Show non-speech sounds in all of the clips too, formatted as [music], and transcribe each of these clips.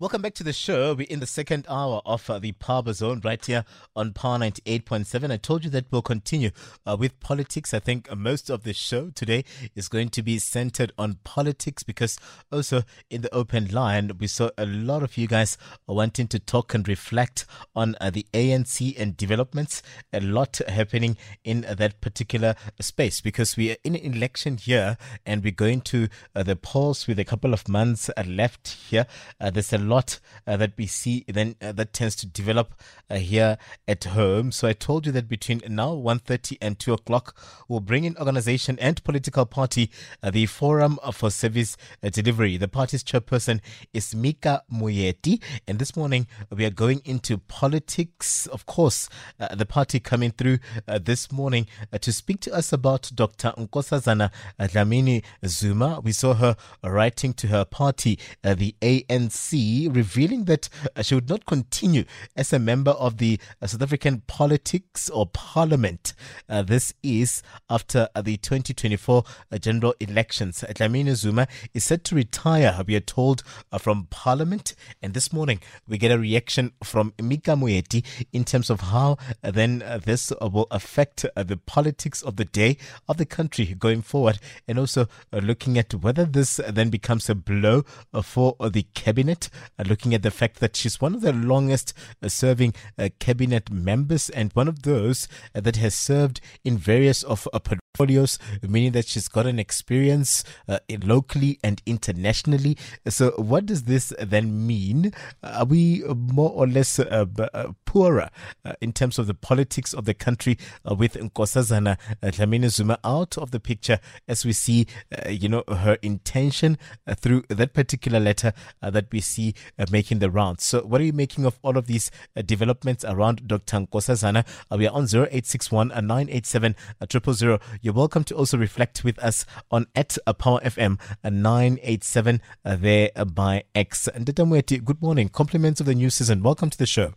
Welcome back to the show. We're in the second hour of uh, the Power Zone right here on Power 98.7. I told you that we'll continue uh, with politics. I think uh, most of the show today is going to be centered on politics because also in the open line, we saw a lot of you guys wanting to talk and reflect on uh, the ANC and developments. A lot happening in that particular space because we are in an election year and we're going to uh, the polls with a couple of months uh, left here. there's a lot uh, that we see then uh, that tends to develop uh, here at home. So I told you that between now 1.30 and 2 o'clock, we'll bring in organization and political party uh, the Forum for Service uh, Delivery. The party's chairperson is Mika Moeti. And this morning, we are going into politics. Of course, uh, the party coming through this morning to speak to us about Dr. Nkosazana Dlamini Zuma. We saw her writing to her party, the ANC, revealing that uh, she would not continue as a member of the uh, South African politics or parliament. Uh, this is after the 2024 general elections. Dlamini Zuma is set to retire, we are told, from parliament. And this morning, we get a reaction from Mika Moeti in terms of how then this will affect the politics of the day of the country going forward. And also looking at whether this then becomes a blow for the cabinet uh, looking at the fact that she's one of the longest uh, serving uh, cabinet members and one of those that has served in various of portfolios, meaning that she's got an experience uh, locally and internationally. So, what does this then mean? Are we more or less uh, uh, poorer in terms of the politics of the country with Nkosazana Dlamini Zuma out of the picture as we see, you know, her intention through that particular letter that we see uh, making the rounds. So, what are you making of all of these uh, developments around Dr. Nkosazana? Uh, we are on 0861 uh, 987 000. You're welcome to also reflect with us on at Power FM uh, 987 uh, there by X. And Tatamweti, good morning. Compliments of the new season. Welcome to the show.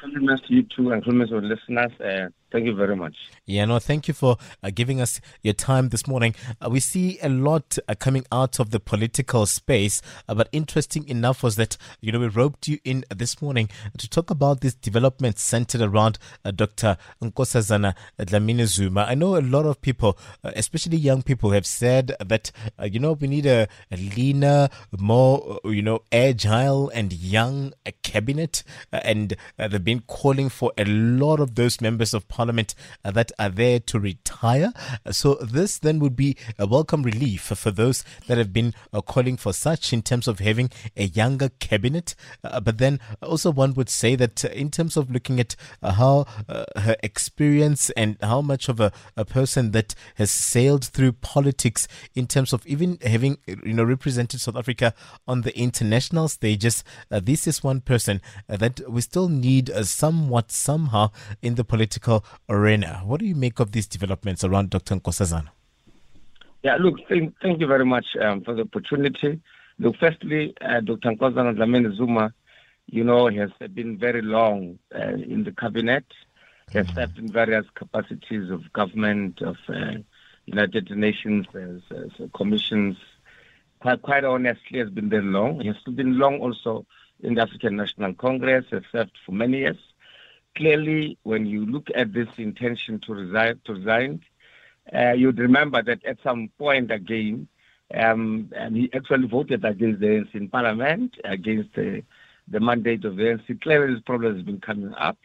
Compliments to you too, and compliments to listeners. Uh, Thank you very much. Yeah, no, thank you for uh, giving us your time this morning. Uh, we see a lot uh, coming out of the political space, uh, but interesting enough was that, you know, we roped you in this morning to talk about this development centered around uh, Dr. Nkosazana Dlamini Zuma. I know a lot of people, especially young people, have said that, you know, we need a, a leaner, more, you know, agile and young cabinet. and they've been calling for a lot of those members of Parliament uh, that are there to retire. So this then would be a welcome relief for those that have been uh, calling for such in terms of having a younger cabinet. Uh, but then also one would say that in terms of looking at how her experience and how much of a, a person that has sailed through politics in terms of even having you know represented South Africa on the international stages, uh, this is one person uh, that we still need uh, somewhat somehow in the political arena. What do you make of these developments around Dr. Nkosazana? Yeah, look, thank, thank you very much um, for the opportunity. Look, firstly, uh, Dr. Nkosazana Dlamini Zuma, you know, has been very long uh, in the cabinet, has mm-hmm. served in various capacities of government, of uh, United Nations, as, as commissions. Quite, quite honestly, has been very long. He has been long also in the African National Congress, has served for many years clearly, when you look at this intention to resign, to resign, uh, you'd remember that at some point again, um, he actually voted against the ANC in Parliament, against the, the mandate of the ANC. Clearly, this problem has been coming up.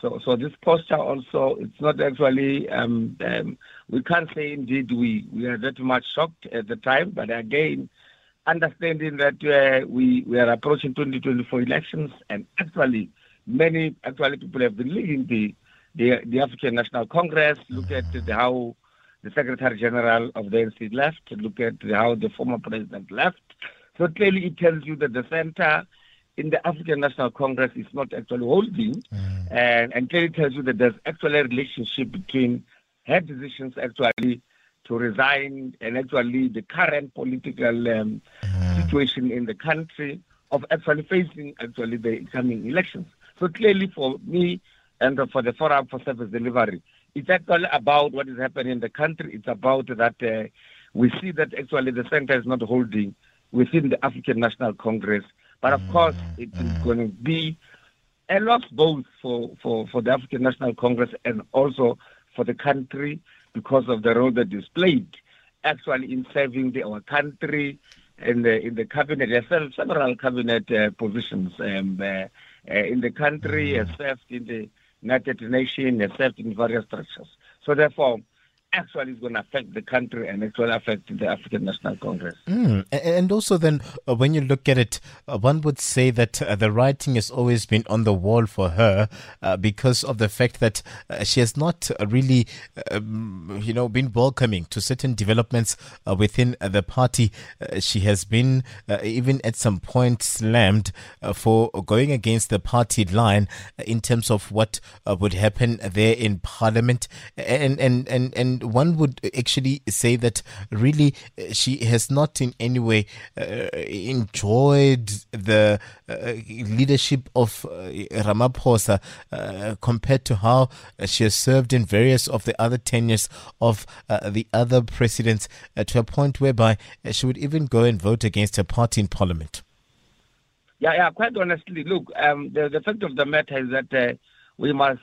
So, so this posture also, it's not actually, um, um, we can't say indeed we, we are that much shocked at the time, but again, understanding that uh, we, we are approaching 2024 elections and actually many actually people have been leaving the, the, the African National Congress, look at the, how the Secretary General of the ANC left, look at the, how the former president left. So clearly it tells you that the center in the African National Congress is not actually holding, mm. and, and clearly tells you that there's actually a relationship between her decisions actually to resign and actually the current political um, mm. situation in the country of actually facing actually the coming elections. So clearly for me and for the Forum for Service Delivery, it's actually about what is happening in the country. It's about that uh, we see that actually the center is not holding within the African National Congress. But of course, it is mm. going to be a loss both for, for, for the African National Congress and also for the country because of the role that is played actually in serving the, our country in the in the cabinet. There are several cabinet uh, positions um, uh, uh, in the country, mm. served in the United Nations, served in various structures. So therefore, actually is going to affect the country and actually affect the African National Congress. Mm. And also, then, uh, when you look at it, uh, one would say that uh, the writing has always been on the wall for her uh, because of the fact that uh, she has not really, um, you know, been welcoming to certain developments uh, within the party. she has been, even at some point, slammed for going against the party line in terms of what would happen there in Parliament, and and and and one would actually say that really uh, she has not in any way uh, enjoyed the uh, leadership of uh, Ramaphosa uh, compared to how she has served in various of the other tenures of uh, the other presidents to a point whereby she would even go and vote against her party in parliament. Yeah, yeah, quite honestly, look, um, the, the fact of the matter is that we must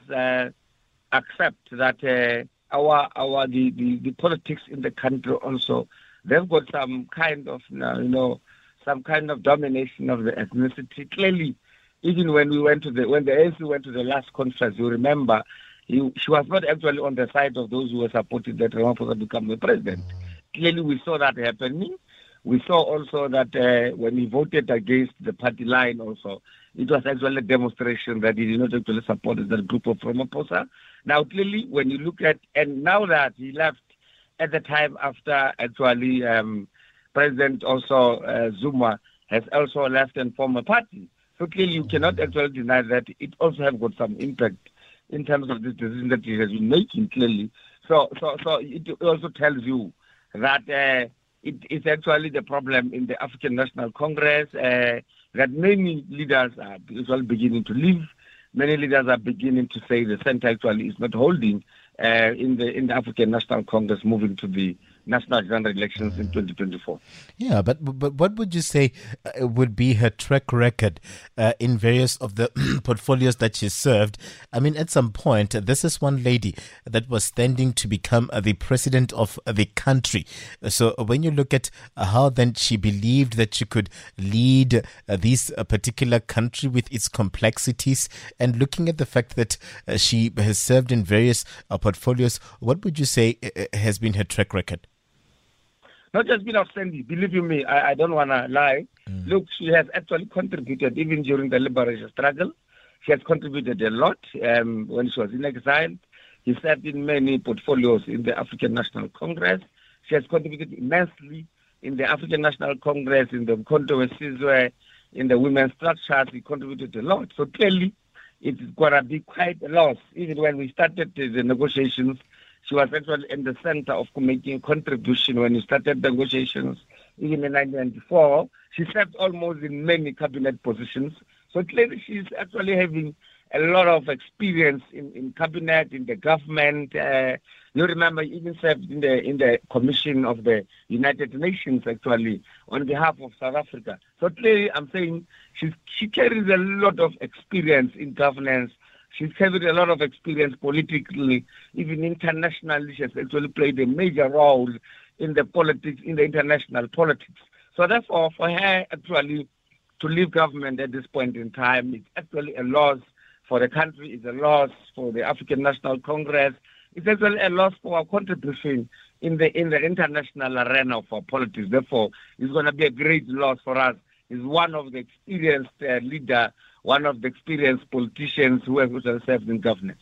accept that our our the, the, the politics in the country also they've got some kind of you know some kind of domination of the ethnicity. Clearly, even when we went to the when the ANC went to the last conference, you remember he, she was not actually on the side of those who were supporting that Ramaphosa become the president. Clearly, we saw that happening. We saw also that uh, when he voted against the party line, also it was actually a demonstration that he did not actually support that group of Ramaphosa. Now, clearly, when you look at, and now that he left at the time after actually um, President also uh, Zuma has also left and formed a party. So clearly, you cannot actually deny that it also has got some impact in terms of this decision that he has been making. Clearly, so so so it also tells you that uh, it is actually the problem in the African National Congress uh, that many leaders are actually beginning to leave many leaders are beginning to say the center actually is not holding uh, in the in the African National Congress moving to the national general elections in 2024. Yeah, but but what would you say uh, would be her track record uh, in various of the [clears throat] portfolios that she served? I mean, at some point, this is one lady that was standing to become uh, the president of the country. So when you look at uh, how then she believed that she could lead uh, this uh, particular country with its complexities, and looking at the fact that she has served in various portfolios, what would you say has been her track record? Not just been outstanding. Believe you me, I, I don't want to lie. Mm. Look, she has actually contributed even during the liberation struggle. She has contributed a lot um, when she was in exile. She served in many portfolios in the African National Congress. She has contributed immensely in the African National Congress, in the Umkhonto Sizwe, in the women's structures. She contributed a lot. So clearly, it's going to be quite a loss. Even when we started the negotiations, she was actually in the center of making a contribution when we started negotiations. In 1994, she served almost in many cabinet positions. So clearly, she's actually having a lot of experience in, in cabinet, in the government. Uh, you remember, even served in the in the Commission of the United Nations, actually, on behalf of South Africa. So clearly, I'm saying she she carries a lot of experience in governance She's carried a lot of experience politically, even internationally. She has actually played a major role in the politics, in the international politics. So therefore, for her actually to leave government at this point in time, it's actually a loss for the country, it's a loss for the African National Congress, it's actually a loss for our contribution in the in the international arena for politics. Therefore, it's going to be a great loss for us. He's one of the experienced uh, leader one of the experienced politicians who have served in governance.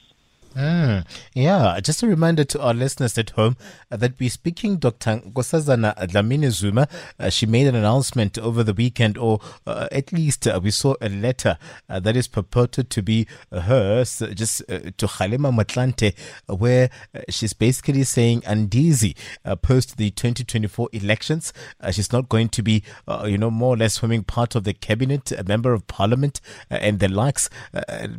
Mm, yeah, just a reminder to our listeners at home uh, that we're speaking Dr. Nkosazana Dlamini Zuma. Uh, she made an announcement over the weekend, or uh, at least uh, we saw a letter uh, that is purported to be hers, just uh, to Kgalema Motlanthe, where she's basically saying Andizi post the 2024 elections. she's not going to be, you know, more or less forming part of the cabinet, a member of parliament, and the likes,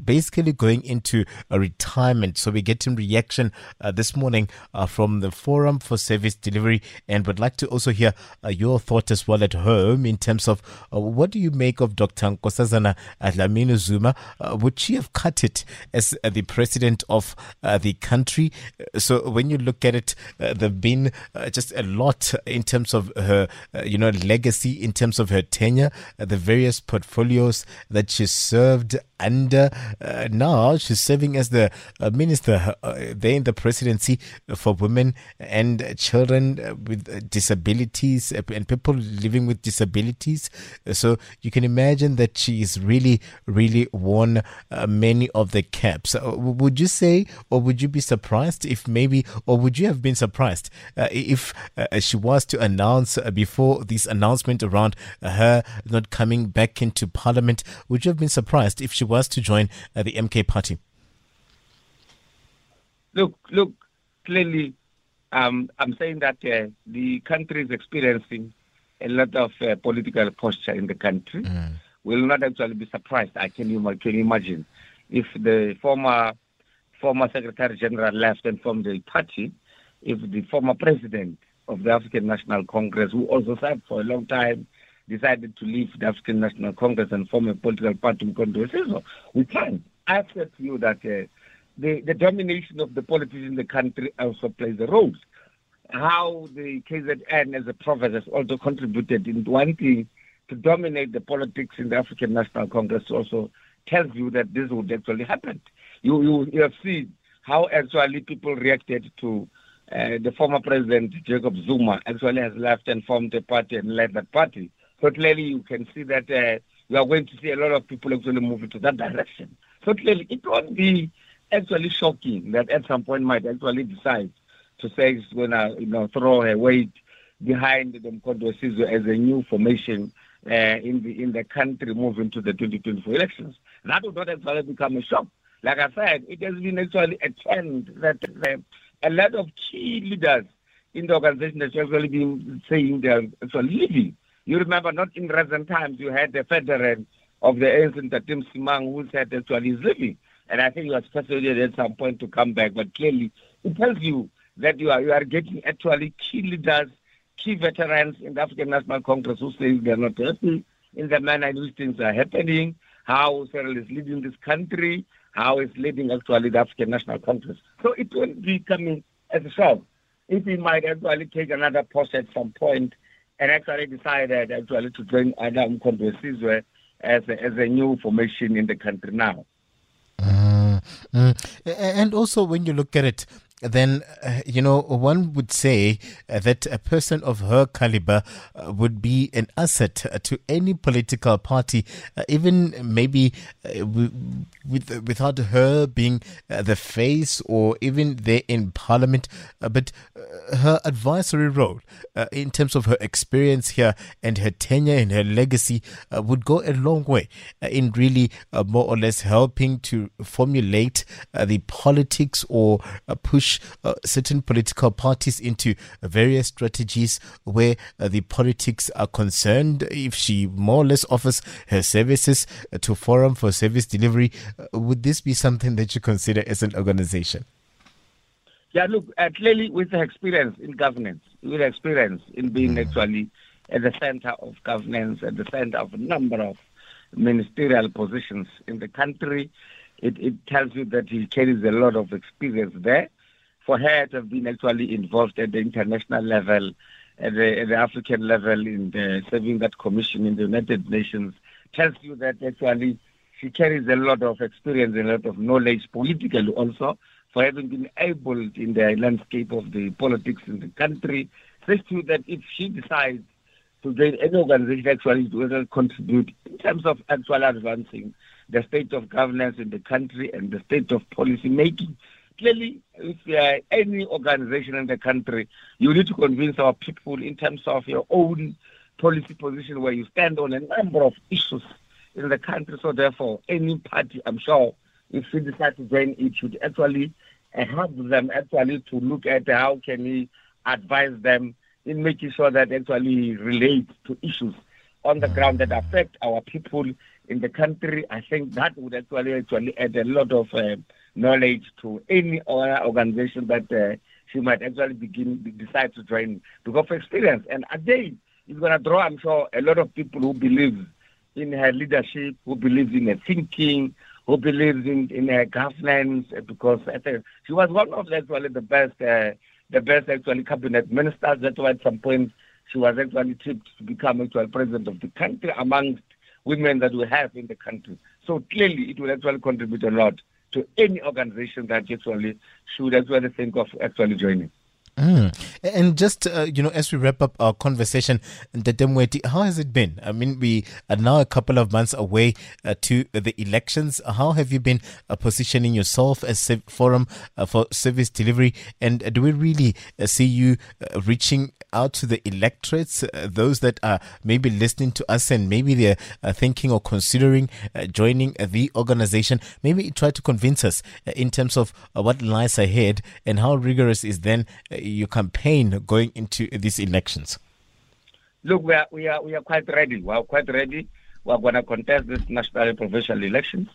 basically going into a retirement so we're getting reaction uh, this morning uh, from the Forum for Service Delivery, and would like to also hear uh, your thought as well at home in terms of uh, what do you make of Dr. Nkosazana Dlamini Zuma? Uh, would she have cut it as uh, the president of the country? So when you look at it, there've been just a lot in terms of her, you know, legacy, in terms of her tenure, the various portfolios that she served under. now she's serving as the Minister, uh, there in the presidency for women and children with disabilities and people living with disabilities. So you can imagine that she is really, really worn uh, many of the caps. Uh, would you say, or would you be surprised if maybe, or would you have been surprised uh, if uh, she was to announce uh, before this announcement around her not coming back into parliament? Would you have been surprised if she was to join the MK party? Look, look, clearly, um, I'm saying that uh, the country is experiencing a lot of uh, political posture in the country. Mm. Will not actually be surprised. I can, can imagine if the former former Secretary General left and formed a party, if the former president of the African National Congress, who also served for a long time, decided to leave the African National Congress and form a political party, can so. We can. I said to you that uh, the, the domination of the politics in the country also plays a role. How the KZN as a province has also contributed in wanting to dominate the politics in the African National Congress also tells you that this would actually happen. You, you, you have seen how actually people reacted to uh, the former president Jacob Zuma actually has left and formed a party and led that party. So clearly you can see that uh, you are going to see a lot of people actually move into that direction. So clearly it won't be actually shocking that at some point might actually decide to say it's going to you know throw her weight behind the Mkondo Sizwe as a new formation uh, in the in the country moving to the 2024 elections. That would not actually become a shock. Like I said, it has been actually a trend that uh, a lot of key leaders in the organization have actually been saying they're actually leaving. You remember, not in recent times, you had the federal of the ANC, Tim Simang, who said actually he's leaving. And I think he was persuaded at some point to come back. But clearly, it tells you that you are you are getting actually key leaders, key veterans in the African National Congress who say they are not happy in the manner in which things are happening, how Cyril is leading this country, how he's leading actually the African National Congress. So it will be coming as a shock if he might actually take another post at some point and actually decided actually to join Adam Kondwe as a, as a new formation in the country now. Mm. And also, when you look at it, then uh, you know one would say uh, that a person of her caliber uh, would be an asset uh, to any political party uh, even maybe with, without her being the face or even there in parliament but her advisory role in terms of her experience here and her tenure and her legacy would go a long way in really more or less helping to formulate the politics or push push uh, certain political parties into various strategies where uh, the politics are concerned. If she more or less offers her services uh, to Forum for Service Delivery, uh, would this be something that you consider as an organization? Yeah, look, uh, clearly with the experience in governance, with experience in being mm. actually at the center of governance, at the center of a number of ministerial positions in the country, it, it tells you that he carries a lot of experience there for her to have been actually involved at the international level, at the, at the African level, in the, serving that commission in the United Nations, tells you that actually she carries a lot of experience and a lot of knowledge politically also for having been able in the landscape of the politics in the country. Says to you that if she decides to join any organization actually to contribute in terms of actually advancing the state of governance in the country and the state of policy making, clearly, if uh, any organization in the country, you need to convince our people in terms of your own policy position where you stand on a number of issues in the country. So therefore, any party, I'm sure, if we decide to join it, should actually uh, help them actually to look at how can we advise them in making sure that actually relate to issues on the ground that affect our people in the country. I think that would actually actually add a lot of uh, knowledge to any other organization that uh, she might actually begin decide to join because of experience. And again, it's going to draw, I'm sure, a lot of people who believe in her leadership, who believe in her thinking, who believes in, in her governance, because I think she was one of actually the best, uh, the best actually cabinet ministers. That's why at some point she was actually tipped to become actual president of the country amongst women that we have in the country. So clearly, it will actually contribute a lot to any organization that actually should actually think of actually joining. Mm. And just, uh, you know, as we wrap up our conversation, Ndedemweti, how has it been? I mean, we are now a couple of months away uh, to the elections. How have you been uh, positioning yourself as a forum uh, for service delivery? And do we really uh, see you uh, reaching out to the electorates, those that are maybe listening to us and maybe they're thinking or considering joining the organization? Maybe try to convince us in terms of what lies ahead and how rigorous is then your campaign going into these elections? Look, we are we are we are quite ready. We are quite ready. We are going to contest this national and provincial elections.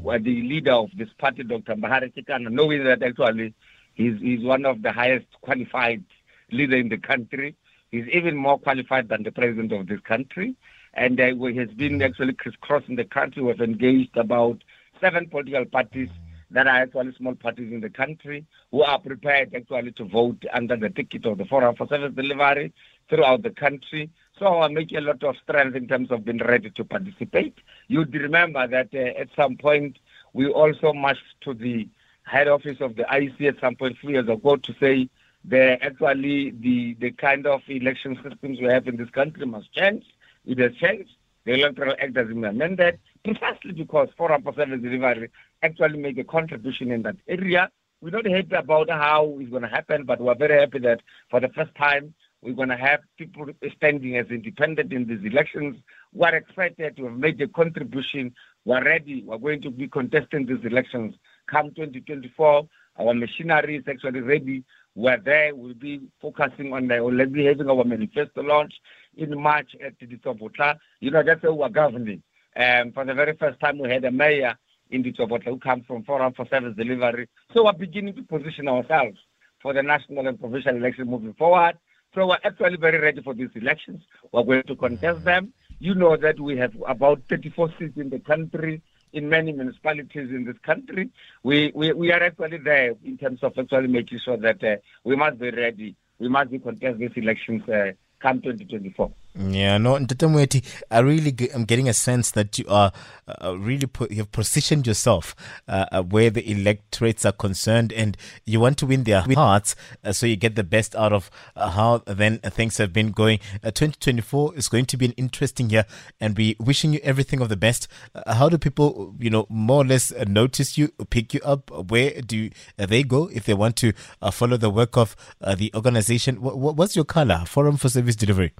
Where the leader of this party, Dr. Mbahare Kekana, knowing that actually he's, he's one of the highest qualified leader in the country. He's even more qualified than the president of this country. And uh, he has been actually crisscrossing the country. We've engaged about seven political parties that are actually small parties in the country who are prepared actually to vote under the ticket of the Forum for Service Delivery throughout the country. So I'm making a lot of strength in terms of being ready to participate. You'd remember that uh, at some point we also marched to the head office of the IEC at some point three years ago to say that actually the, the kind of election systems we have in this country must change. It has changed. The Electoral Act has been amended precisely because Forum for Service Delivery actually make a contribution in that area. We're not happy about how it's going to happen, but we're very happy that for the first time we're going to have people standing as independent in these elections. We're excited to have made a contribution. We're ready. We're going to be contesting these elections come 2024. Our machinery is actually ready. We're there. We'll be focusing on the, we'll be having our manifesto launch in March at the Ditsobotla. You know, that's how we're governing. Um, for the very first time, we had a mayor in Ditsobotla who comes from Forum for Service Delivery. So we're beginning to position ourselves for the national and provincial election moving forward. So we're actually very ready for these elections. We're going to contest them. You know that we have about 34 seats in the country, in many municipalities in this country. We, we, we are actually there in terms of actually making sure that uh, we must be ready. We must be contest these elections uh, come 2024. Yeah, no, Ntate Moeti, I really I'm getting a sense that you are uh, really you've positioned yourself uh, uh, where the electorates are concerned and you want to win their hearts uh, so you get the best out of uh, how then things have been going. Uh, 2024 is going to be an interesting year and we wishing you everything of the best. how do people, you know, more or less notice you, pick you up? Where do they go if they want to follow the work of the organization? what's your color? Forum for Service Delivery.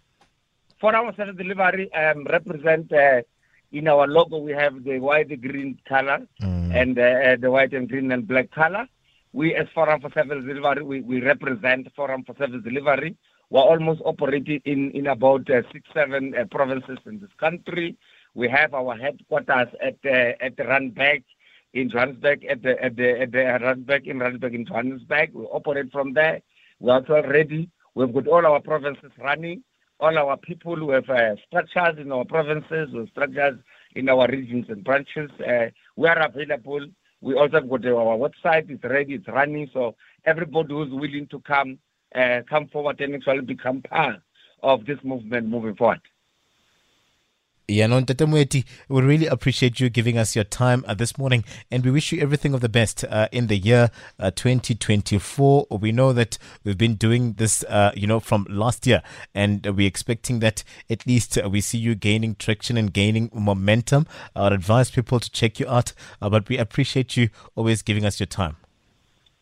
For our service delivery, um, represent uh, in our logo we have the white green color mm. and uh, the white and green and black color. We, as Forum for Service Delivery, we, we represent Forum for Service Delivery. We're almost operating in, in about uh, six, seven uh, provinces in this country. We have our headquarters at uh, at Randburg in Johannesburg, at the at the at the Randburg in Randburg in Johannesburg. We operate from there. We're also ready. We've got all our provinces running all our people who have uh, structures in our provinces or structures in our regions and branches. Uh, we are available. We also got our website. It's ready. It's running. So everybody who's willing to come, uh, come forward and actually become part of this movement moving forward. Yeah, no, Tatamweti, we really appreciate you giving us your time uh, this morning and we wish you everything of the best uh, in the year uh, 2024. We know that we've been doing this, uh, you know, from last year and we're expecting that at least uh, we see you gaining traction and gaining momentum. I would advise people to check you out, uh, but we appreciate you always giving us your time.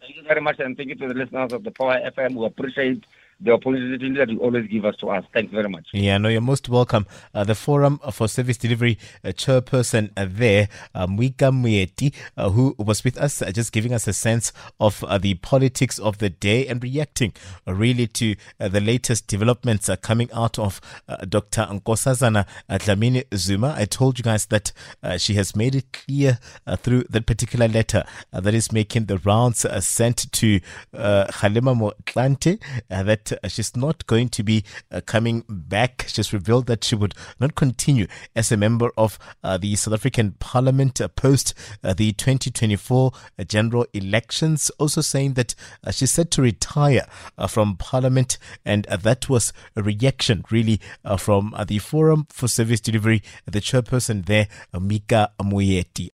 Thank you very much, and thank you to the listeners of the Power FM We appreciate the opportunity that you always give us to us. Thanks very much. Yeah, no, you're most welcome. Uh, the Forum for Service Delivery uh, chairperson uh, there, Mika Moeti, uh, who was with us, uh, just giving us a sense of uh, the politics of the day and reacting really to the latest developments coming out of Dr. Nkosazana Dlamini Zuma. I told you guys that she has made it clear through that particular letter that is making the rounds sent to Kgalema Motlanthe that Uh, she's not going to be uh, coming back. She's revealed that she would not continue as a member of uh, the South African Parliament uh, post uh, the 2024 general elections. Also saying that she's set to retire from Parliament, and that was a reaction really from the Forum for Service Delivery, the chairperson there, Mika Moeti.